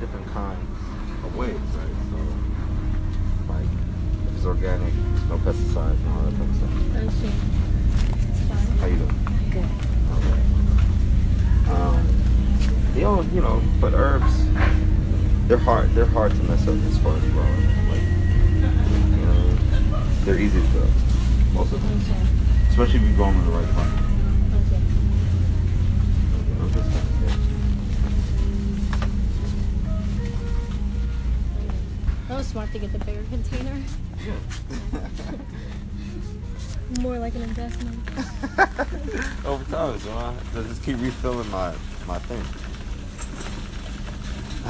different kinds of ways, right? So, like, if it's organic, no pesticides and all that type of stuff. I see. It's fine. How you doing? Good. Okay. Um, you know, you know, but herbs, they're hard. They're hard to mess up as far as growing. Like, you know, they're easy to grow. Most of them, Okay. especially if you grow them in the right climate. Smart to get the bigger container. More like an investment. Over time, so I I just keep refilling my my thing.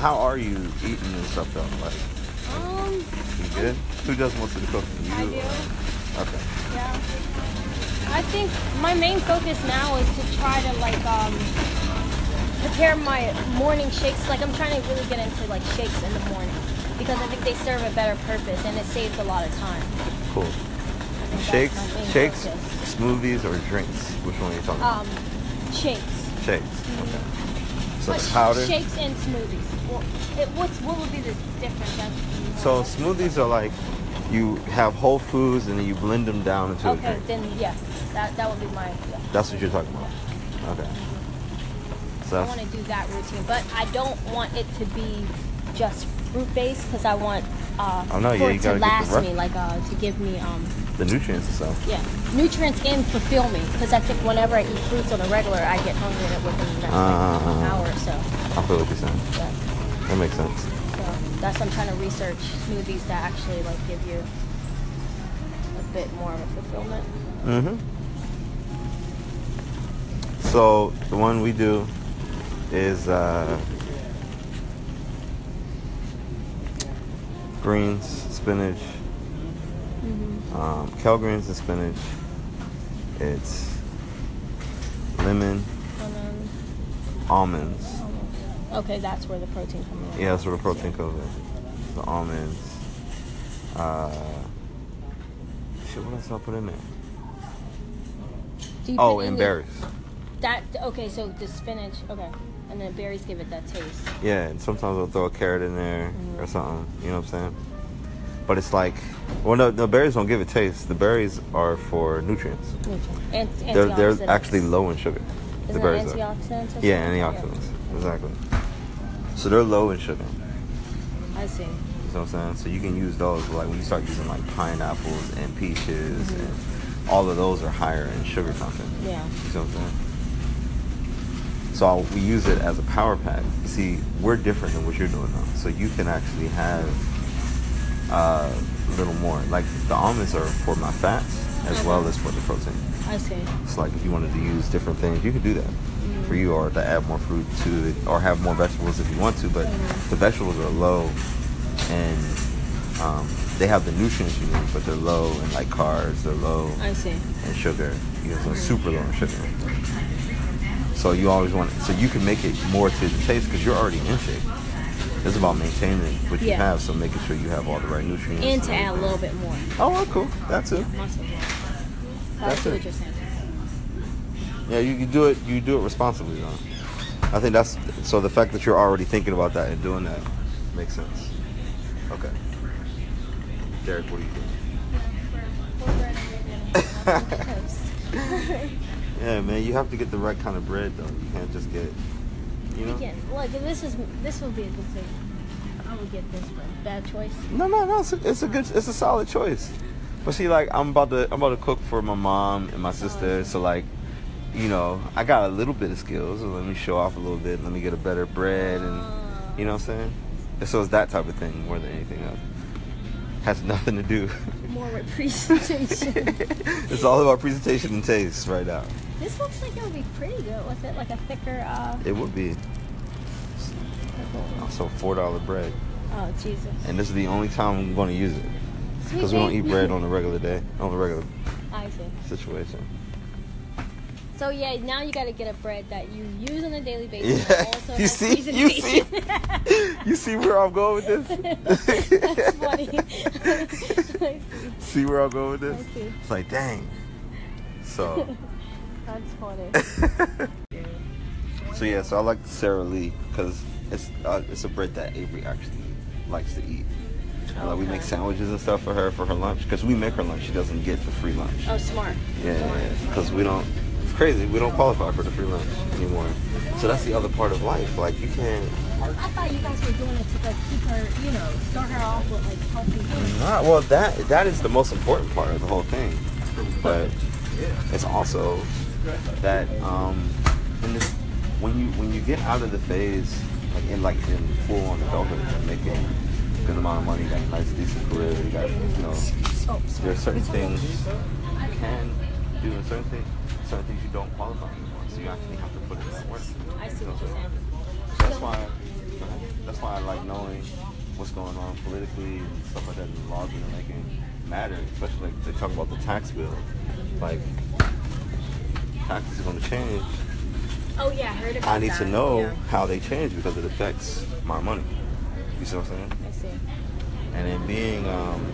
How are you eating and stuff though? Like, Um, you good? Who does most of the cooking? You? I do. or- Okay. Yeah. I think my main focus now is to try to like um prepare my morning shakes. Like I'm trying to really get into like shakes in the morning because I think they serve a better purpose and it saves a lot of time. Cool. I think that's Shakes, shakes, focus. smoothies, or drinks? Which one are you talking about? Um, shakes. Shakes. Okay. So But powder. Shakes and smoothies. Well, it, what's what would be the difference? So smoothies are like you have whole foods and then you blend them down into a drink. Okay, then yeah, that that would be my. Yeah. That's what you're talking about. Okay. So I want to do that routine, but I don't want it to be just fruit based because I want uh, Oh, no, yeah, it to gotta get the last me, like uh, to give me um, the nutrients and stuff. yeah, nutrients and fulfill me. Because I think whenever I eat fruits on a regular, I get hungry within the next like, Uh, hour or so. I feel what you're saying. Yeah. That makes sense. So that's what I'm trying to research smoothies that actually like give you a bit more of a fulfillment. Mm-hmm. So the one we do is uh, greens, spinach, um, kale greens and spinach. It's lemon, then, almonds. okay, that's where the protein comes in. Yeah, that's where the protein comes in. The almonds. Uh, shit, what else I put in there? Oh, and berries. That okay, so the spinach, okay, and the berries give it that taste. Yeah, and sometimes I'll throw a carrot in there or mm-hmm. something. You know what I'm saying? But it's like, well, no, the berries don't give it taste. The berries are for nutrients. And They're they're actually low in sugar. Isn't the berries are. antioxidants? or Yeah, antioxidants. Exactly. So they're low in sugar. I see. You know what I'm saying? So you can use those like when you start using like pineapples and peaches mm-hmm. and all of those are higher in sugar content. Yeah. You know what I'm saying? So we use it as a power pack. See, we're different than what you're doing now. So you can actually have uh, a little more. Like the almonds are for my fats as well as for the protein. I see. It's like if you wanted to use different things, you could do that for you, or to add more fruit to it, or have more vegetables if you want to. But the vegetables are low, and um, they have the nutrients you need, but they're low in like carbs. They're low I see. in sugar. You know, so super low in sugar. So you always want, it. so you can make it more to the taste because you're already in shape. It's about maintaining what you Yeah. have, so making sure you have all the right nutrients. And to add a little bit more. Oh, well, cool. That's it. Muscle. That's it. what you're saying. Yeah, you, you do it. You do it responsibly, though. I think that's so. The fact that you're already thinking about that and doing that makes sense. Okay, Derek, what do you doing? Yeah, man, you have to get the right kind of bread, though. You can't just get, you know. Again, look, this is this will be a good thing. I would get this one. Bad choice. No, no, no. It's a, it's a good. It's a solid choice. But see, like, I'm about to I'm about to cook for my mom and my sister. Oh. So like, you know, I got a little bit of skills. So let me show off a little bit. Let me get a better bread, and you know what I'm saying. And so it's that type of thing more than anything else. Has nothing to do. More with presentation. it's all about presentation and taste right now. This looks like it would be pretty good with it, like a thicker. uh It would be. Also, four dollar bread, Oh Jesus. and this is the only time I'm going to use it because we don't eat bread on a regular day, on a regular I see. situation. So yeah, now you got to get a bread that you use on a daily basis. Yeah, also you see, you see, you see where I'm going with this. That's funny. See. see where I'm going with this? It's like, dang. So, That's funny. so yeah, so I like Sara Lee because it's uh, it's a bread that Avery actually likes to eat. And, like we make sandwiches and stuff for her for her lunch because we make her lunch. She doesn't get the free lunch. Oh, smart. Yeah, because we don't. It's crazy. We don't qualify for the free lunch anymore. So that's the other part of life. Like you can't. I thought you guys were doing it to like keep her, you know, start her off with like healthy food. Not, well, that that is the most important part of the whole thing. But it's also that um, in this, when you when you get out of the phase, like in like in full on adulthood, and making a good amount of money, you got a nice decent career, you got you know, there are certain things you can do, and certain things certain things you don't qualify for. So you actually have to put it in that work. I see what you're saying. So that's why that's why I like knowing what's going on politically and stuff like that, and the laws that are making matter, especially like they talk about the tax bill. Like taxes are gonna change. Oh yeah, I heard about I need that. to know Yeah, how they change because it affects my money. You see what I'm saying? I see. And then being um.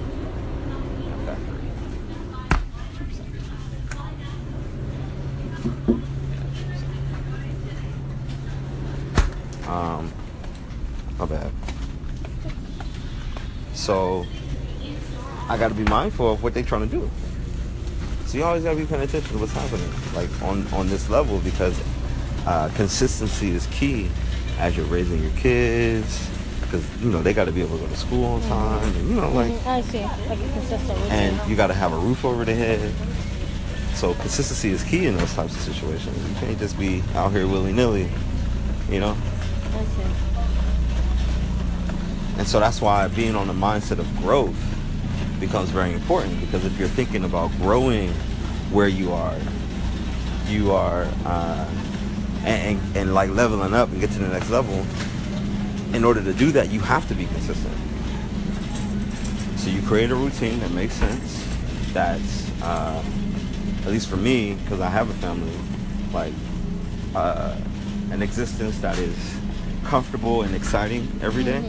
Um my bad. So I gotta be mindful of what they're trying to do. So you always gotta be paying attention to what's happening, like on on this level, because uh, consistency is key as you're raising your kids. Because you know they got to be able to go to school on time, and you know like, Mhm, I see. Like consistent and you got to have a roof over their head. So consistency is key in those types of situations. You can't just be out here willy nilly, you know. I see. And so that's why being on the mindset of growth becomes very important because if you're thinking about growing where you are, you are, uh, and, and, and like leveling up and get to the next level, in order to do that, you have to be consistent. So you create a routine that makes sense, that's, uh, at least for me, because I have a family, like, uh, an existence that is comfortable and exciting every day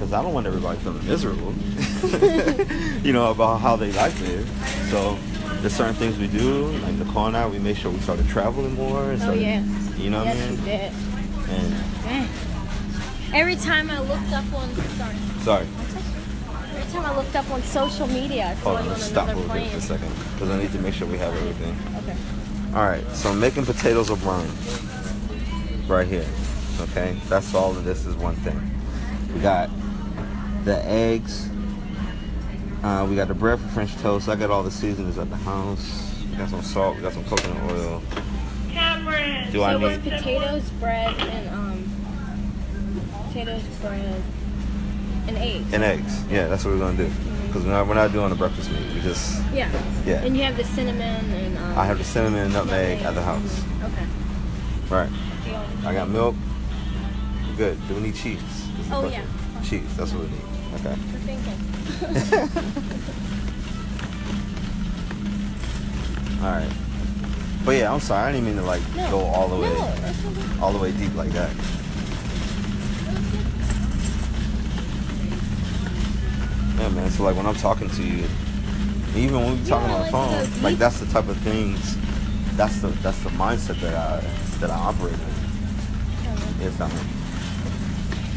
because I don't want everybody feeling miserable, you know, about how their life is. So there's certain things we do, like Nicole and I, we make sure we started traveling more. And Oh yeah. You know what yes, I you mean? did. And Eh. Every time I looked up on sorry, sorry, every time I looked up on social media, I saw on, you on let's stop a another plane. for a second because I need to make sure we have everything. Okay. All right, so making potatoes O'Brien right here. Okay, that's all of this is one thing. We got the eggs. Uh, we got the bread for French toast. I got all the seasonings at the house. We got some salt. We got some coconut oil. Cameron. Do I so it's need? potatoes, bread, and um, potatoes, bread, and eggs. And eggs. Yeah, that's what we're gonna do. Because we're not, we're not doing a breakfast meat. We just yeah. yeah. And you have the cinnamon and um. I have the cinnamon and nutmeg at the house. Okay. Right. I got milk. Good. Do we need cheese? Oh, question. Cheese. That's what we need. Okay. Good thinking. All right. But yeah, I'm sorry. I didn't mean to like No. go all the way, No, okay. all the way deep like that. Yeah, man. So like when I'm talking to you, even when we're talking Yeah, on the phone, so like that's the type of things. That's the that's the mindset that I that I operate in. Yes, I mean.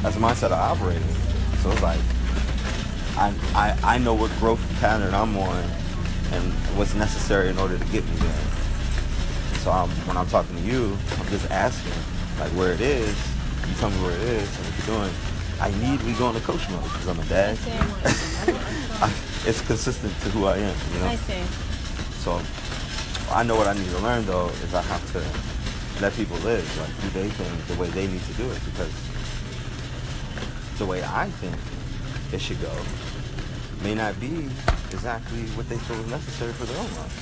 That's the mindset I operate in. So it's like I I I know what growth pattern I'm on and what's necessary in order to get me there. So I'm, when I'm talking to you, I'm just asking like where it is. You tell me where it is and what you're doing. I need we go into coach mode because I'm a dad. I, it's consistent to who I am, you know. I see. So I know what I need to learn though is I have to let people live, like do they things the way they need to do it because the way I think it should go may not be exactly what they feel is necessary for their own life.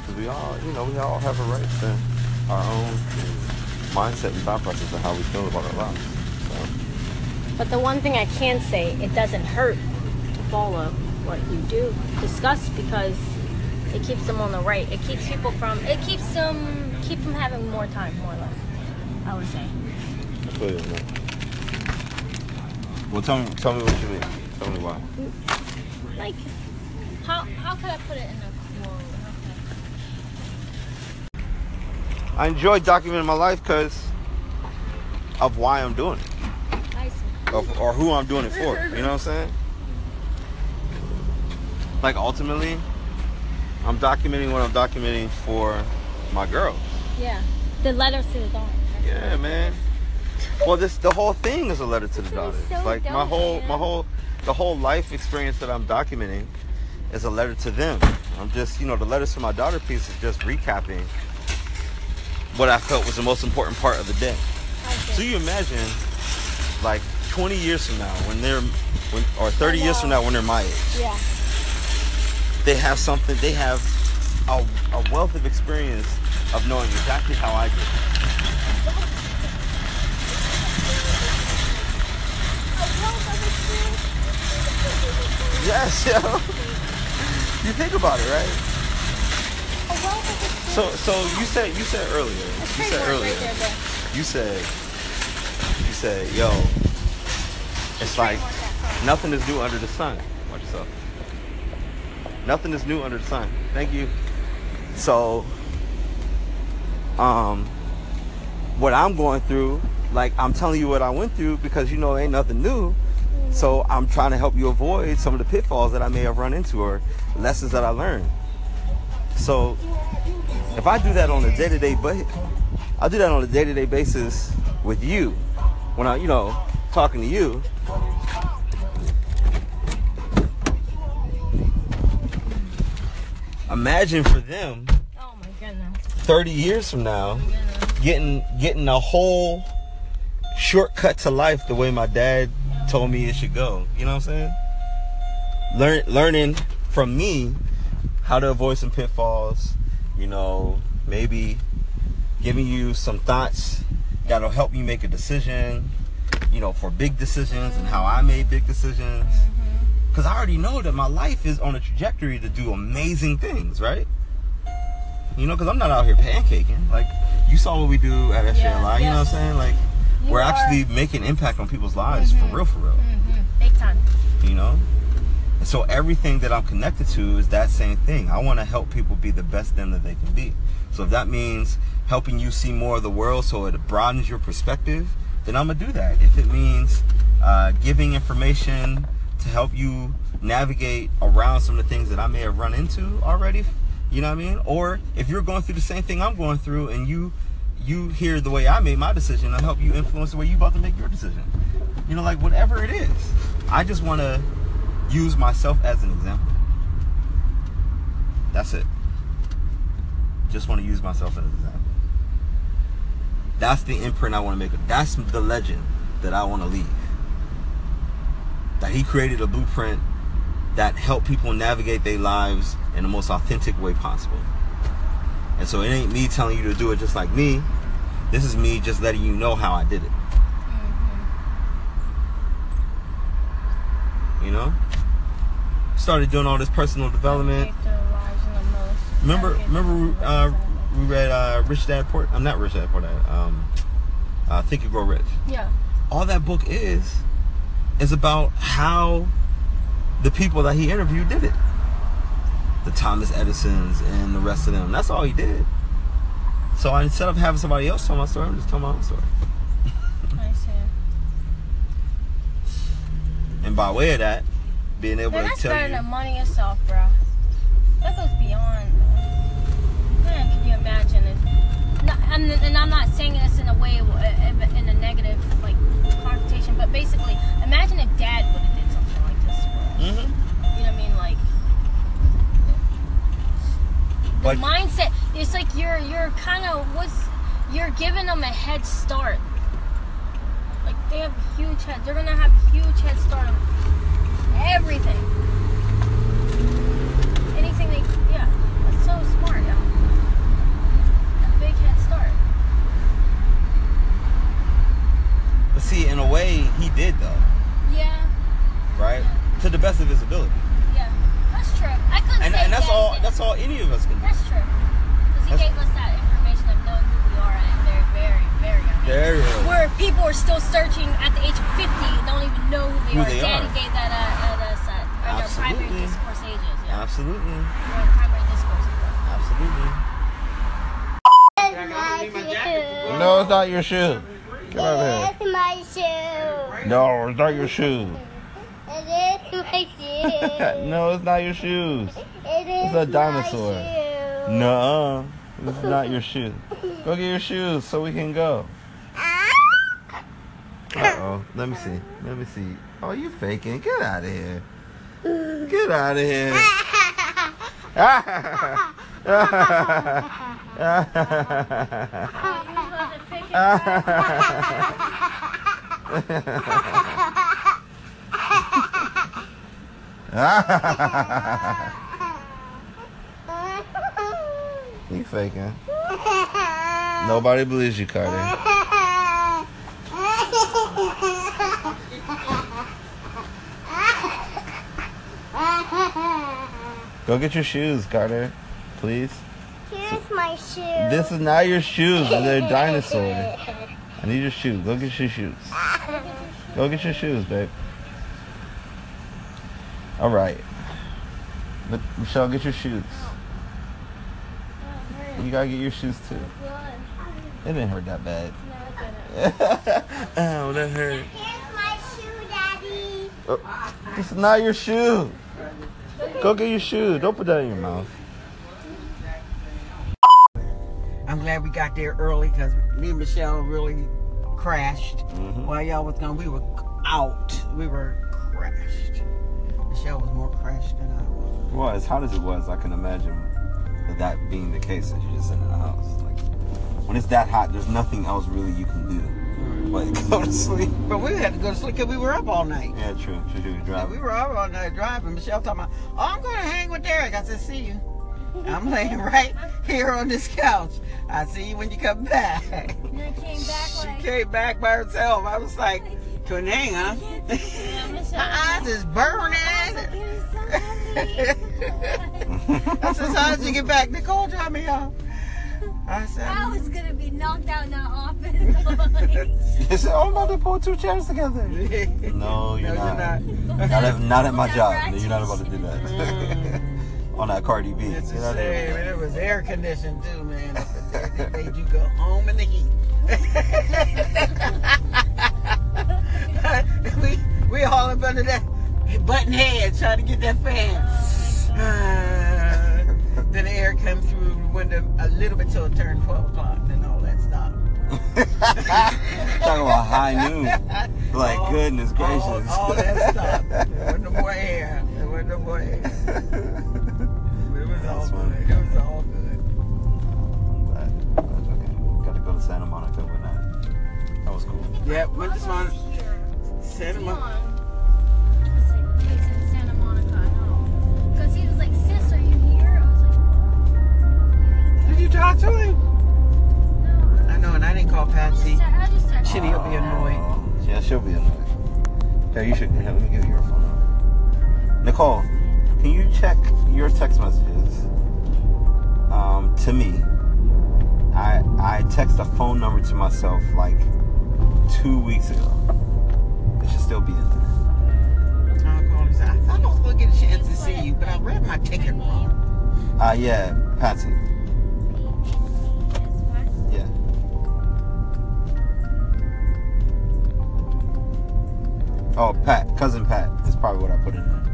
Because mm-hmm. we all, you know, we all have a right to our own mindset and thought process of how we feel about our lives. So, But the one thing I can say, it doesn't hurt to follow what you do discuss because it keeps them on the right. It keeps people from. It keeps them keep them having more time, more or less. I would say. I feel you, man. Well, tell me, tell me what you mean. Tell me why. Like, how how could I put it in a quote? I enjoy documenting my life because of why I'm doing it, of, or who I'm doing it for. You know what I'm saying? Like ultimately, I'm documenting what I'm documenting for my girls. Yeah. The letters to the dawn. Yeah, man. Well, this the whole thing is a letter to the That's daughters. so like my whole my whole the whole life experience that I'm documenting is a letter to them. I'm just you know the letters to my daughter piece is just recapping what I felt was the most important part of the day. So you imagine, like 20 years from now, when they're when or 30 years from now when they're my age, Yeah. they have something. They have a, a wealth of experience of knowing exactly how I did. Yes, yo. You think about it, right? So, so you said you said earlier. You said earlier. You said you said, yo, it's like nothing is new under the sun. Watch yourself. Nothing is new under the sun. Thank you. So, um, what I'm going through, like I'm telling you what I went through because you know ain't nothing new. So I'm trying to help you avoid some of the pitfalls that I may have run into or lessons that I learned. So if I do that on a day-to-day, but I do that on a day-to-day basis with you, when I, you know, talking to you. Imagine for them, Oh my goodness. 30 years from now, oh goodness. getting getting a whole shortcut to life the way my dad told me it should go. You know what I'm saying? Learn learning from me how to avoid some pitfalls, you know, maybe giving you some thoughts that'll help you make a decision, you know, for big decisions and how I made big decisions. Mm-hmm. Cause I already know that my life is on a trajectory to do amazing things, right? You know, because I'm not out here pancaking. Like, you saw what we do at SJLI, Yeah, you know what I'm saying? Like, You we're actually making impact on people's lives for real, for real. Mm-hmm. Big time. You know? And so everything that I'm connected to is that same thing. I want to help people be the best them that they can be. So if that means helping you see more of the world so it broadens your perspective, then I'm going to do that. If it means uh, giving information to help you navigate around some of the things that I may have run into already, you know what I mean? Or if you're going through the same thing I'm going through and you you hear the way I made my decision, I'll help you influence the way you about to make your decision. You know, like whatever it is. I just want to use myself as an example. That's it. Just want to use myself as an example. That's the imprint I want to make. That's the legend that I want to leave. That he created a blueprint that helped people navigate their lives in the most authentic way possible. And so it ain't me telling you to do it just like me. This is me just letting you know how I did it. You know? Started doing all this personal development. Navigate their lives in the most- Remember, remember, uh, we read uh, Rich Dad Poor. I'm not Rich Dad Poor Dad. Um, uh, Think and Grow Rich. Yeah. All that book is is about how the people that he interviewed did it. The Thomas Edisons and the rest of them. That's all he did. So instead of having somebody else tell my story, I'm just telling my own story. I see. And by way of that, being able Man, to that's tell better you, than money itself, bro. That goes beyond. Man, can you imagine it? No, and, and I'm not saying this in a way, uh, in a negative like connotation, but basically, imagine if Dad would have did something like this. For us. Mhm. You know what I mean? Like the Like- mindset. It's like you're you're kind of what's you're giving them a head start. Like they have huge head. They're gonna have huge head start on everything. Anything they yeah. That's so smart, yeah. A big head start. but see, in a way, he did though, Yeah, right? To the best of his ability, yeah. That's true. I and and that's all. did. That's all any of us can do. That's true. Because he That's- gave us that information of knowing who we are at a very, very, very young age. There. Where people are still searching at the age of 50 and don't even know who they Who are. they Daddy are. gave that uh, at us at our primary discourse ages. Yeah. Absolutely, Our primary discourse ages. absolutely. No, it's not your shoe. Get out of here. It's my shoe. No, it's not your shoes. It is my shoe. no, it's not your shoes. It is a dinosaur. No, this is not your shoe. Go get your shoes so we can go. Ah. Uh oh. Let me see. Let me see. Oh, you faking. Get out of here. Get out of here. you faking. Nobody believes you, Carter. Go get your shoes, Carter. Please. Here's my shoe. This is not your shoes. They're dinosaur. I need your shoes. Go get your shoes. Go get your shoes, babe. All right. Michelle, get your shoes. You gotta get your shoes too. It didn't hurt that bad. oh, that hurt. Here's my shoe, Daddy. Oh, this is not your shoe. Go get your shoe. Don't put that in your mouth. I'm glad we got there early because me and Michelle really crashed. Mhm. While y'all was gone, we were out. We were crashed. Michelle was more crashed than I was. Well, as hot as it was, I can imagine that, that being the case that you're just sitting in the house. Like, when it's that hot, there's nothing else really you can do but go to sleep. But we had to go to sleep because we were up all night. Yeah, true. Should do Yeah, drive. we were up all night driving. Michelle talking about, oh, I'm going to hang with Derek. I said, see you. I'm laying right here on this couch. I see you when you come back. And then came back She like. came back by herself. I was like, couldn't hang, huh? My eyes is burning. I said, so how did you get back? Nicole dropped me off. I said, I was gonna be knocked out in the office. You said, oh, I'm about to pull two chairs together. No, you're No, not. you're Not at, not at my job. right. You're not about to do that. On that Cardi B. It's Get a out of shame. and It was air conditioned too, man. They made you go home in the heat. We we all up under that button head trying to get that fan. Uh, then the air comes through the window a little bit till it turned 12 o'clock. Then all that stopped. Talking about high noon. Like, All- goodness gracious. All, all that stopped. There wasn't no more air. There wasn't no more air. It was all funny. good. It was all good. But that's okay. Got to go to Santa Monica one night. Uh, that was cool. Yeah, went to Santa Monica. Santa Monica, I know. Because he was like, sis, are you here? I was like, Did you talk to him? no. I know, and I didn't call Patsy. I just texted Shitty, he'll be annoyed. Oh, Yeah, she'll be annoyed. Yeah, you should. Here, let me give you your phone number. Nicole, can you check your text messages um, to me? I I text a phone number to myself like two weeks ago. Still be in there. I'll call him I thought I was going to get a chance to see you, but I read my ticket wrong. Uh, yeah, Patsy. Yeah. Oh, Pat, cousin Pat is probably what I put in there.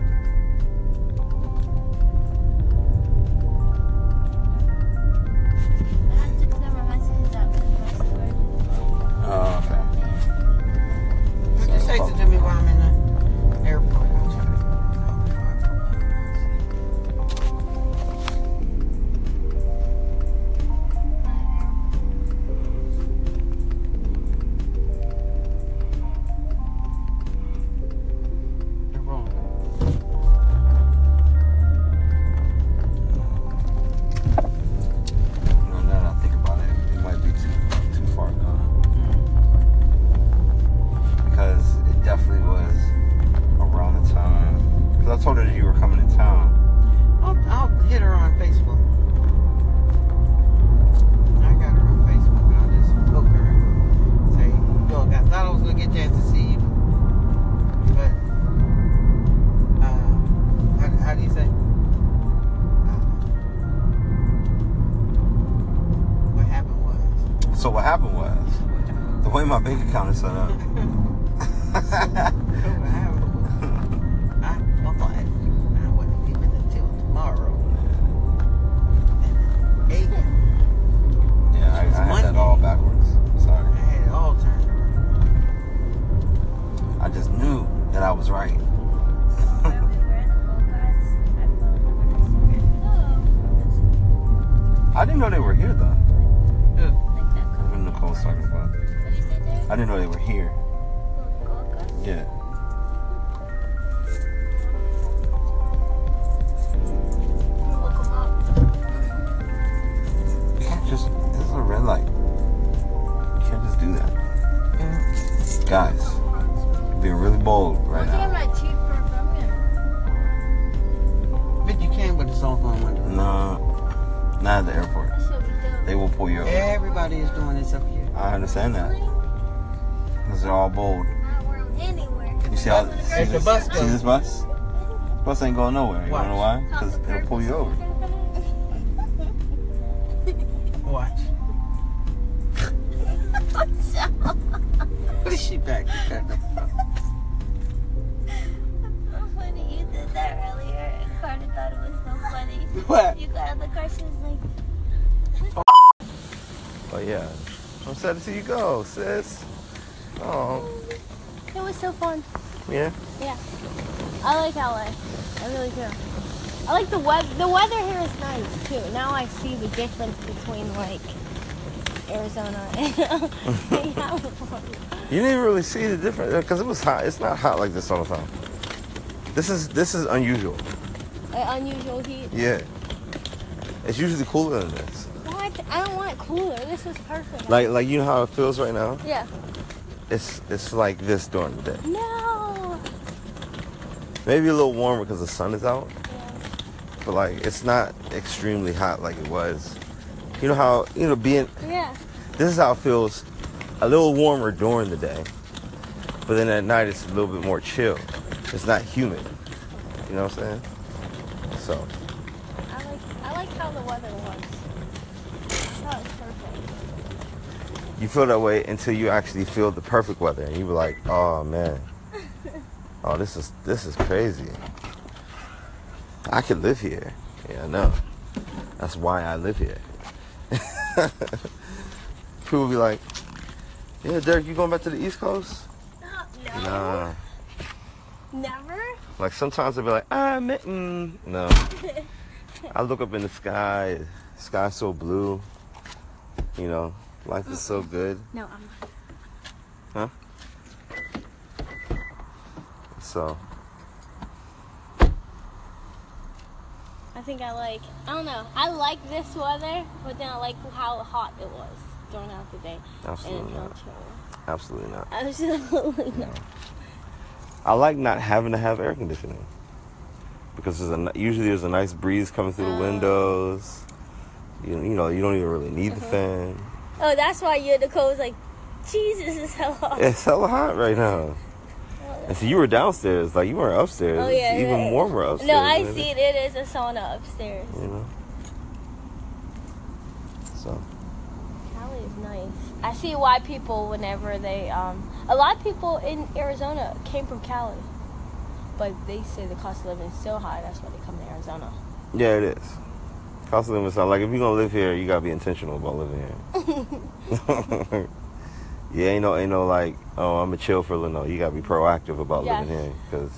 Talking about. I didn't know they were here. Yeah. Bus this bus? Bus ain't going nowhere. You wanna know why? Because it'll pull you over. Watch. What is she back? there cutting up about? What? You got in the car, she was like, Oh yeah. I'm sad to see you go, sis. Oh, It was so fun. yeah. Yeah. I like LA. I really do. I like the weather. The weather here is nice too. Now I see the difference between like Arizona and California. You didn't really see the difference because it was hot. It's not hot like this all the time. This is this is unusual. Unusual heat. Yeah. It's usually cooler than this. What? I don't want cooler. This was perfect. Like like you know how it feels right now. yeah. It's it's like this during the day. No. Maybe a little warmer because the sun is out. But like it's not extremely hot like it was. You know how you know being Yeah. this is how it feels a little warmer during the day, but then at night it's a little bit more chill. It's not humid. You know what I'm saying? So I like I like how the weather was. That was perfect. you feel that way until you actually feel the perfect weather, and you be like, oh man, oh this is this is crazy. I could live here. Yeah, I know. That's why I live here. People be like, yeah, Derek, you going back to the East Coast? No. Nah. Never. Like sometimes I'll be like, ah, man, mm, no. I look up in the sky, sky's so blue. You know, life is so good. No, I'm not. So I think I like, I don't know. I like this weather, but then I like how hot it was throughout the day. absolutely not. Absolutely not. Absolutely not. I like not having to have air conditioning because there's a usually there's a nice breeze coming through the Oh. windows. You, you know, you don't even really need the Uh-huh. fan. Oh, that's why you Nicole was like, Jesus is hell hot. It's hella hot right now. And so you were downstairs, like you weren't upstairs. Oh yeah, It's even yeah. warmer upstairs. No, I see it? it. It is a sauna upstairs. You know. So Cali is nice. I see why people, whenever they, um, a lot of people in Arizona came from Cali, but they say the cost of living is so high. That's why they come to Arizona. yeah, it is. Cost of living is high. like if you're gonna live here, you gotta be intentional about living here. yeah, ain't no, ain't no like, oh, I'm gonna chill for a little. No, you gotta be proactive about living here because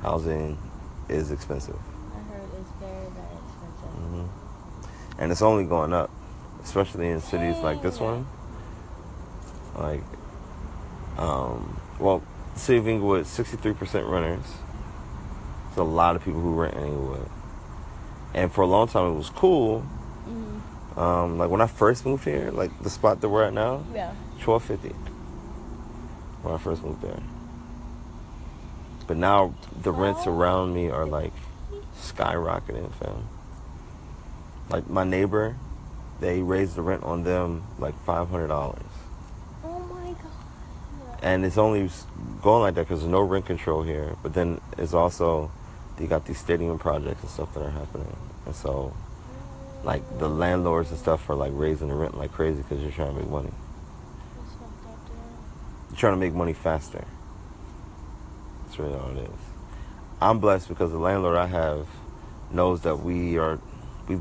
housing is expensive, I heard it's very, very expensive. hmm and it's only going up, especially in cities like this one. Like, um, well, city of Inglewood, 63% renters. There's a lot of people who rent in Inglewood, and for a long time it was cool. hmm Um, like when I first moved here, like the spot that we're at now, Yeah. Twelve fifty. When I first moved there. But now the rents around me are like skyrocketing, fam. Like my neighbor, they raised the rent on them like five hundred dollars, Oh my god. and it's only going like that because there's no rent control here. But then it's also they got these stadium projects and stuff that are happening, and so like the landlords and stuff are like raising the rent like crazy because they're trying to make money. That's fucked up. You're trying to make money faster. That's really all it is. I'm blessed because the landlord I have knows that we are we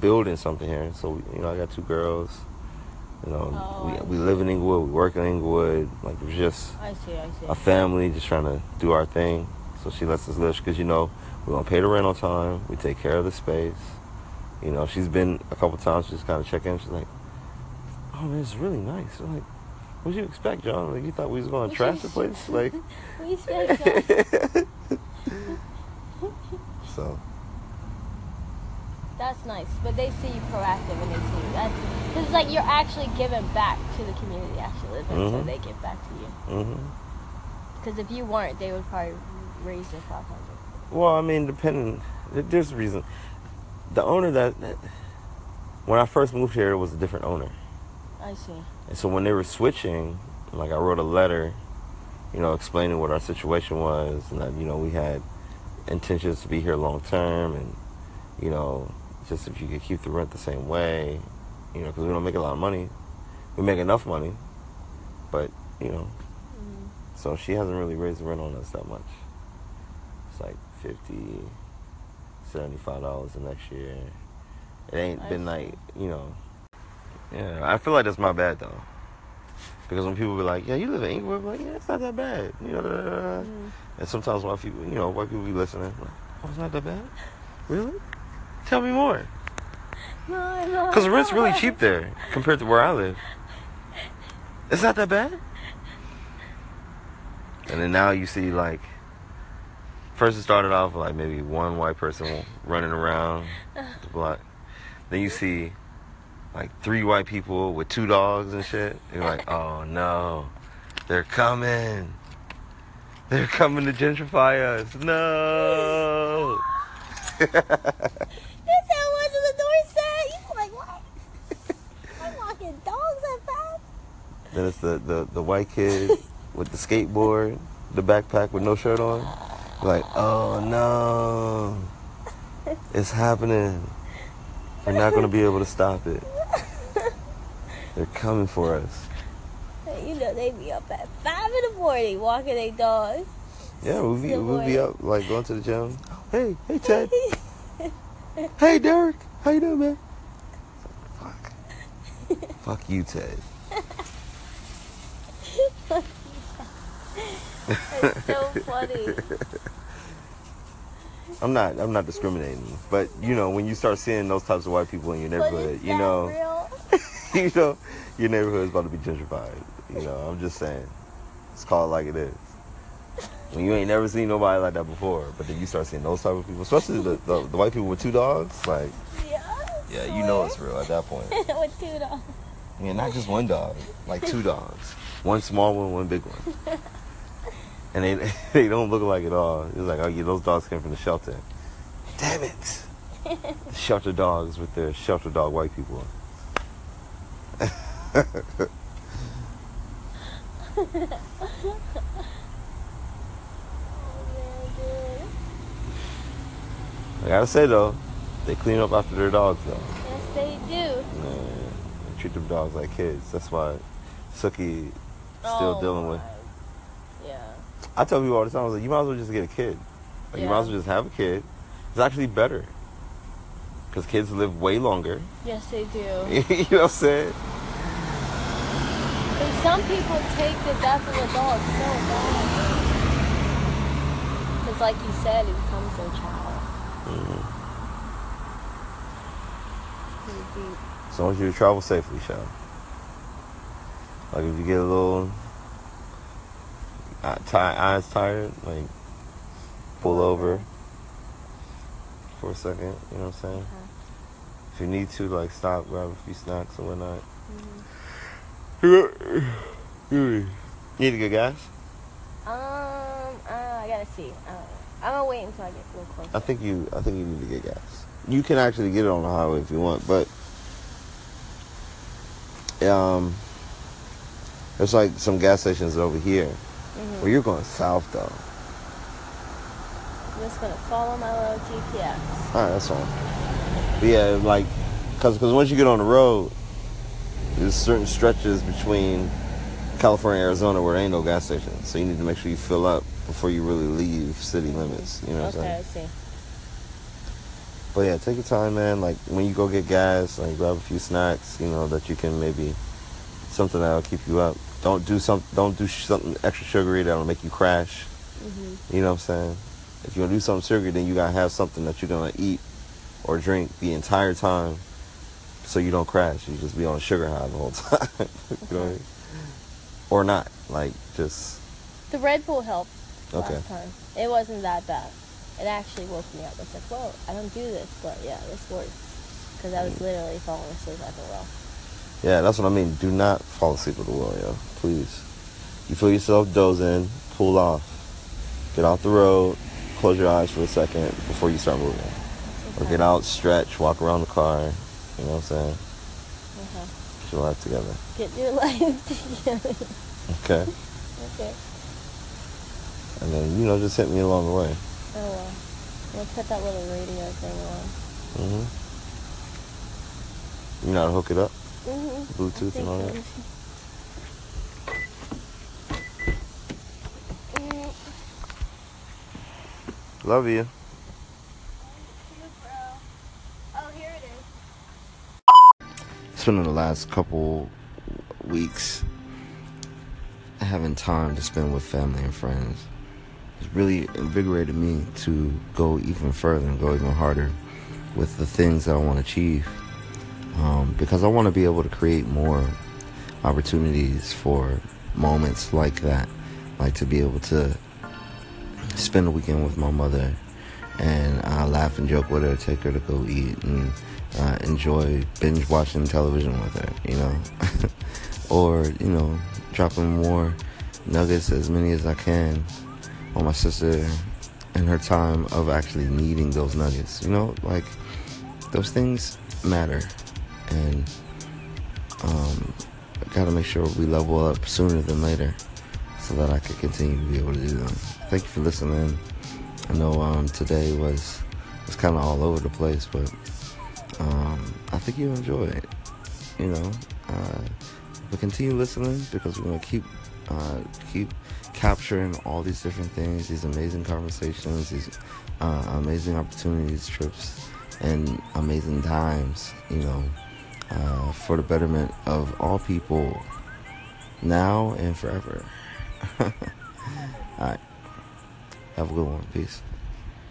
building something here. So you know, I got two girls. You know, Oh, we we live in Inglewood. We work in Inglewood. Like it's just I see, I see. a family just trying to do our thing. So she lets us live because you know we don't pay the rent on time. We take care of the space. You know, she's been a couple times just kind of checking. She's like, "Oh man, it's really nice." I'm like, "What did you expect, John? Like you thought we was going to trash the place?" Like, We expect so That's nice, but they see you proactive and they see you. That because it's like you're actually giving back to the community you actually live in, so they give back to you. Mm-hmm. Because if you weren't, they would probably raise their five hundred. Well, I mean, depending. There's a reason. The owner that, that when I first moved here, it was a different owner. I see. And so when they were switching, like I wrote a letter, you know, explaining what our situation was, and that you know we had intentions to be here long term, and you know, just if you could keep the rent the same way, you know, because we don't make a lot of money, we make enough money, but you know, Mm. so she hasn't really raised the rent on us that much. It's like 50 75 dollars the next year. It ain't I been see. like you know. Yeah, I feel like that's my bad though. Because when people be like, "Yeah, you live in Inglewood," I'm like, "Yeah, it's not that bad," you know. da, da, da, da. Mm. And sometimes white people, you know, white people be listening. Like, oh, it's not that bad. Really? Tell me more. No, no. Because the rent's really cheap there compared to where I live. It's not that bad. And then now you see like, first it started off like maybe one white person running around the block. Then you see like three white people with two dogs and shit. You're like, oh no, they're coming. They're coming to gentrify us. No. That's how it was on the doorstep. You like what? I'm walking dogs at five. Then it's the, the, the white kid with the skateboard, the backpack with no shirt on. Like, oh no. It's happening. We're not going to be able to stop it. They're coming for us. You know they be up at five in the morning walking their dogs. Yeah, we'll be, we'll be up, like, going to the gym. Hey, hey, Ted. Hey, Derek. How you doing, man? Fuck. Fuck you, Ted. It's so funny. I'm not. I'm not discriminating, but you know, when you start seeing those types of white people in your neighborhood, you know, you know, your neighborhood is about to be gentrified. You know, I'm just saying. It's called like it is. When you ain't never seen nobody like that before, but then you start seeing those type of people, especially the, the, the white people with two dogs, like, Yeah. yeah, you know it's real at that point. With two dogs. Yeah, not just one dog, like two dogs. One small one, one big one. And they they don't look like it all. It's like, oh yeah, those dogs came from the shelter. Damn it. The shelter dogs with their shelter dog white people. I gotta say though, they clean up after their dogs though. Yes, they do. Man, they treat them dogs like kids. That's why Suki still Oh, dealing with. Yeah. I tell people all the time, I was like, you might as well just get a kid. Like, You might as well just have a kid. It's actually better. Because kids live way longer. Yes, they do. you know what I'm saying? And some people take the death of a dog so bad. Because, like you said, it becomes their child. Mm-hmm. So I want you to travel safely, Shell. Like if you get a little uh, eyes tired, like pull over for a second. You know what I'm saying? If you need to, like stop, grab a few snacks or whatnot. You need to get gas? Um, uh, I gotta see. Uh, I'm gonna wait until I get a little closer. I think you. I think you need to get gas. You can actually get it on the highway if you want, but um, there's like some gas stations over here. Mhm. Well, you're going south though. I'm just gonna follow my little GPS. All right, that's fine. But yeah, like, cause, cause once you get on the road, there's certain stretches between California, and Arizona, where there ain't no gas station. So you need to make sure you fill up before you really leave city limits. You know what I'm Okay, saying? I see. But yeah, take your time, man. Like when you go get gas, like grab a few snacks, you know, that you can maybe something that'll keep you up. Don't do some. Don't do something extra sugary that'll make you crash. hmm You know what I'm saying? If you're gonna do something sugary, then you gotta have something that you're gonna eat or drink the entire time, so you don't crash. You just be on a sugar high the whole time. you know what I mean? Or not, like just The Red Bull helped okay. last time. It wasn't that bad. It actually woke me up. It's like, whoa, I don't do this, but yeah, this works. Because I was literally falling asleep at the well. Yeah, that's what I mean. Do not fall asleep at the wheel, yo. Please. You feel yourself dozing, pull off. Get off the road, close your eyes for a second before you start moving. Or get out, stretch, walk around the car. You know what I'm saying? Okay. Get your life together. Get your life together. Okay? okay. And then, you know, just hit me along the way. Oh well. We'll put that little radio thing on. Mm-hmm. You know how to hook it up? Mm-hmm. Bluetooth and all that? Love you. Oh, here it is. spending the last couple weeks having time to spend with family and friends has really invigorated me to go even further and go even harder with the things that I want to achieve. Um, because I want to be able to create more opportunities for moments like that, like to be able to spend a weekend with my mother and uh, laugh and joke with her, take her to go eat, and uh, enjoy binge watching television with her, you know, or you know, dropping more nuggets, as many as I can, on my sister and her time of actually needing those nuggets, you know, like those things matter, and um, I got to make sure we level up sooner than later, so that I can continue to be able to do them. Thank you for listening. I know um, today was was kind of all over the place, but um, I think you enjoy it. You know, uh, but continue listening because we're gonna keep uh, keep capturing all these different things, these amazing conversations, these uh, amazing opportunities, trips, and amazing times. You know, uh, for the betterment of all people now and forever. all right. Have a good one. Peace.